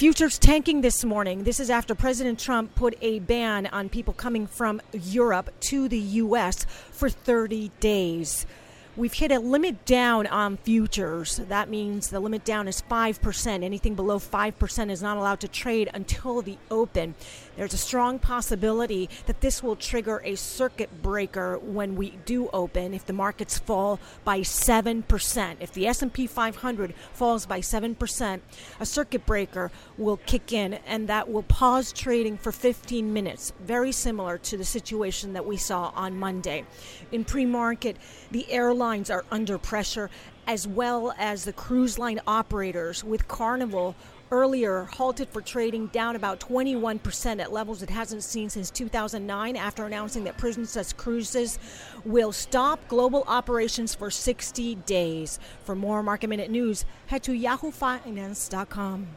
Futures tanking this morning. This is after President Trump put a ban on people coming from Europe to the U.S. for 30 days. We've hit a limit down on futures. That means the limit down is 5%. Anything below 5% is not allowed to trade until the open. There's a strong possibility that this will trigger a circuit breaker when we do open if the markets fall by 7%. If the S&P 500 falls by 7%, a circuit breaker will kick in and that will pause trading for 15 minutes, very similar to the situation that we saw on Monday. In pre-market, the airline airlines are under pressure, as well as the cruise line operators, with Carnival earlier halted for trading down about 21% at levels it hasn't seen since 2009 after announcing that Princess Cruises will stop global operations for 60 days. For more market minute news, head to yahoofinance.com.